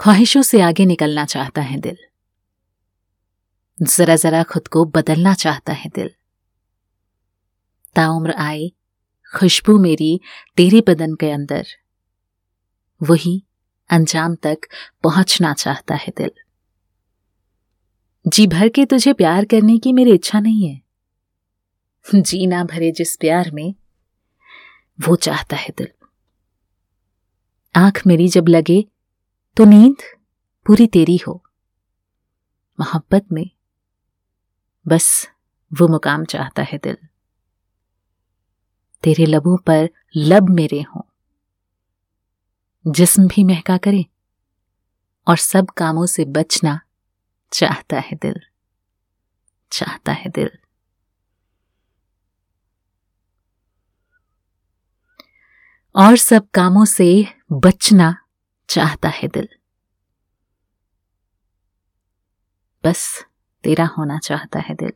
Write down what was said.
ख्वाहिशों से आगे निकलना चाहता है दिल। जरा जरा खुद को बदलना चाहता है दिल। ताउम्र आए, खुशबू मेरी तेरे बदन के अंदर। वही अंजाम तक पहुँचना चाहता है दिल। जी भर के तुझे प्यार करने की मेरी इच्छा नहीं है। जी ना भरे जिस प्यार में, वो चाहता है दिल। आँख मेरी जब लगे तो नींद पूरी तेरी हो। मोहब्बत में बस वो मुकाम चाहता है दिल। तेरे लबों पर लब मेरे हों। जिस्म भी महका करे और सब कामों से बचना चाहता है दिल। चाहता है दिल। और सब कामों से बचना चाहता है दिल। बस तेरा होना चाहता है दिल।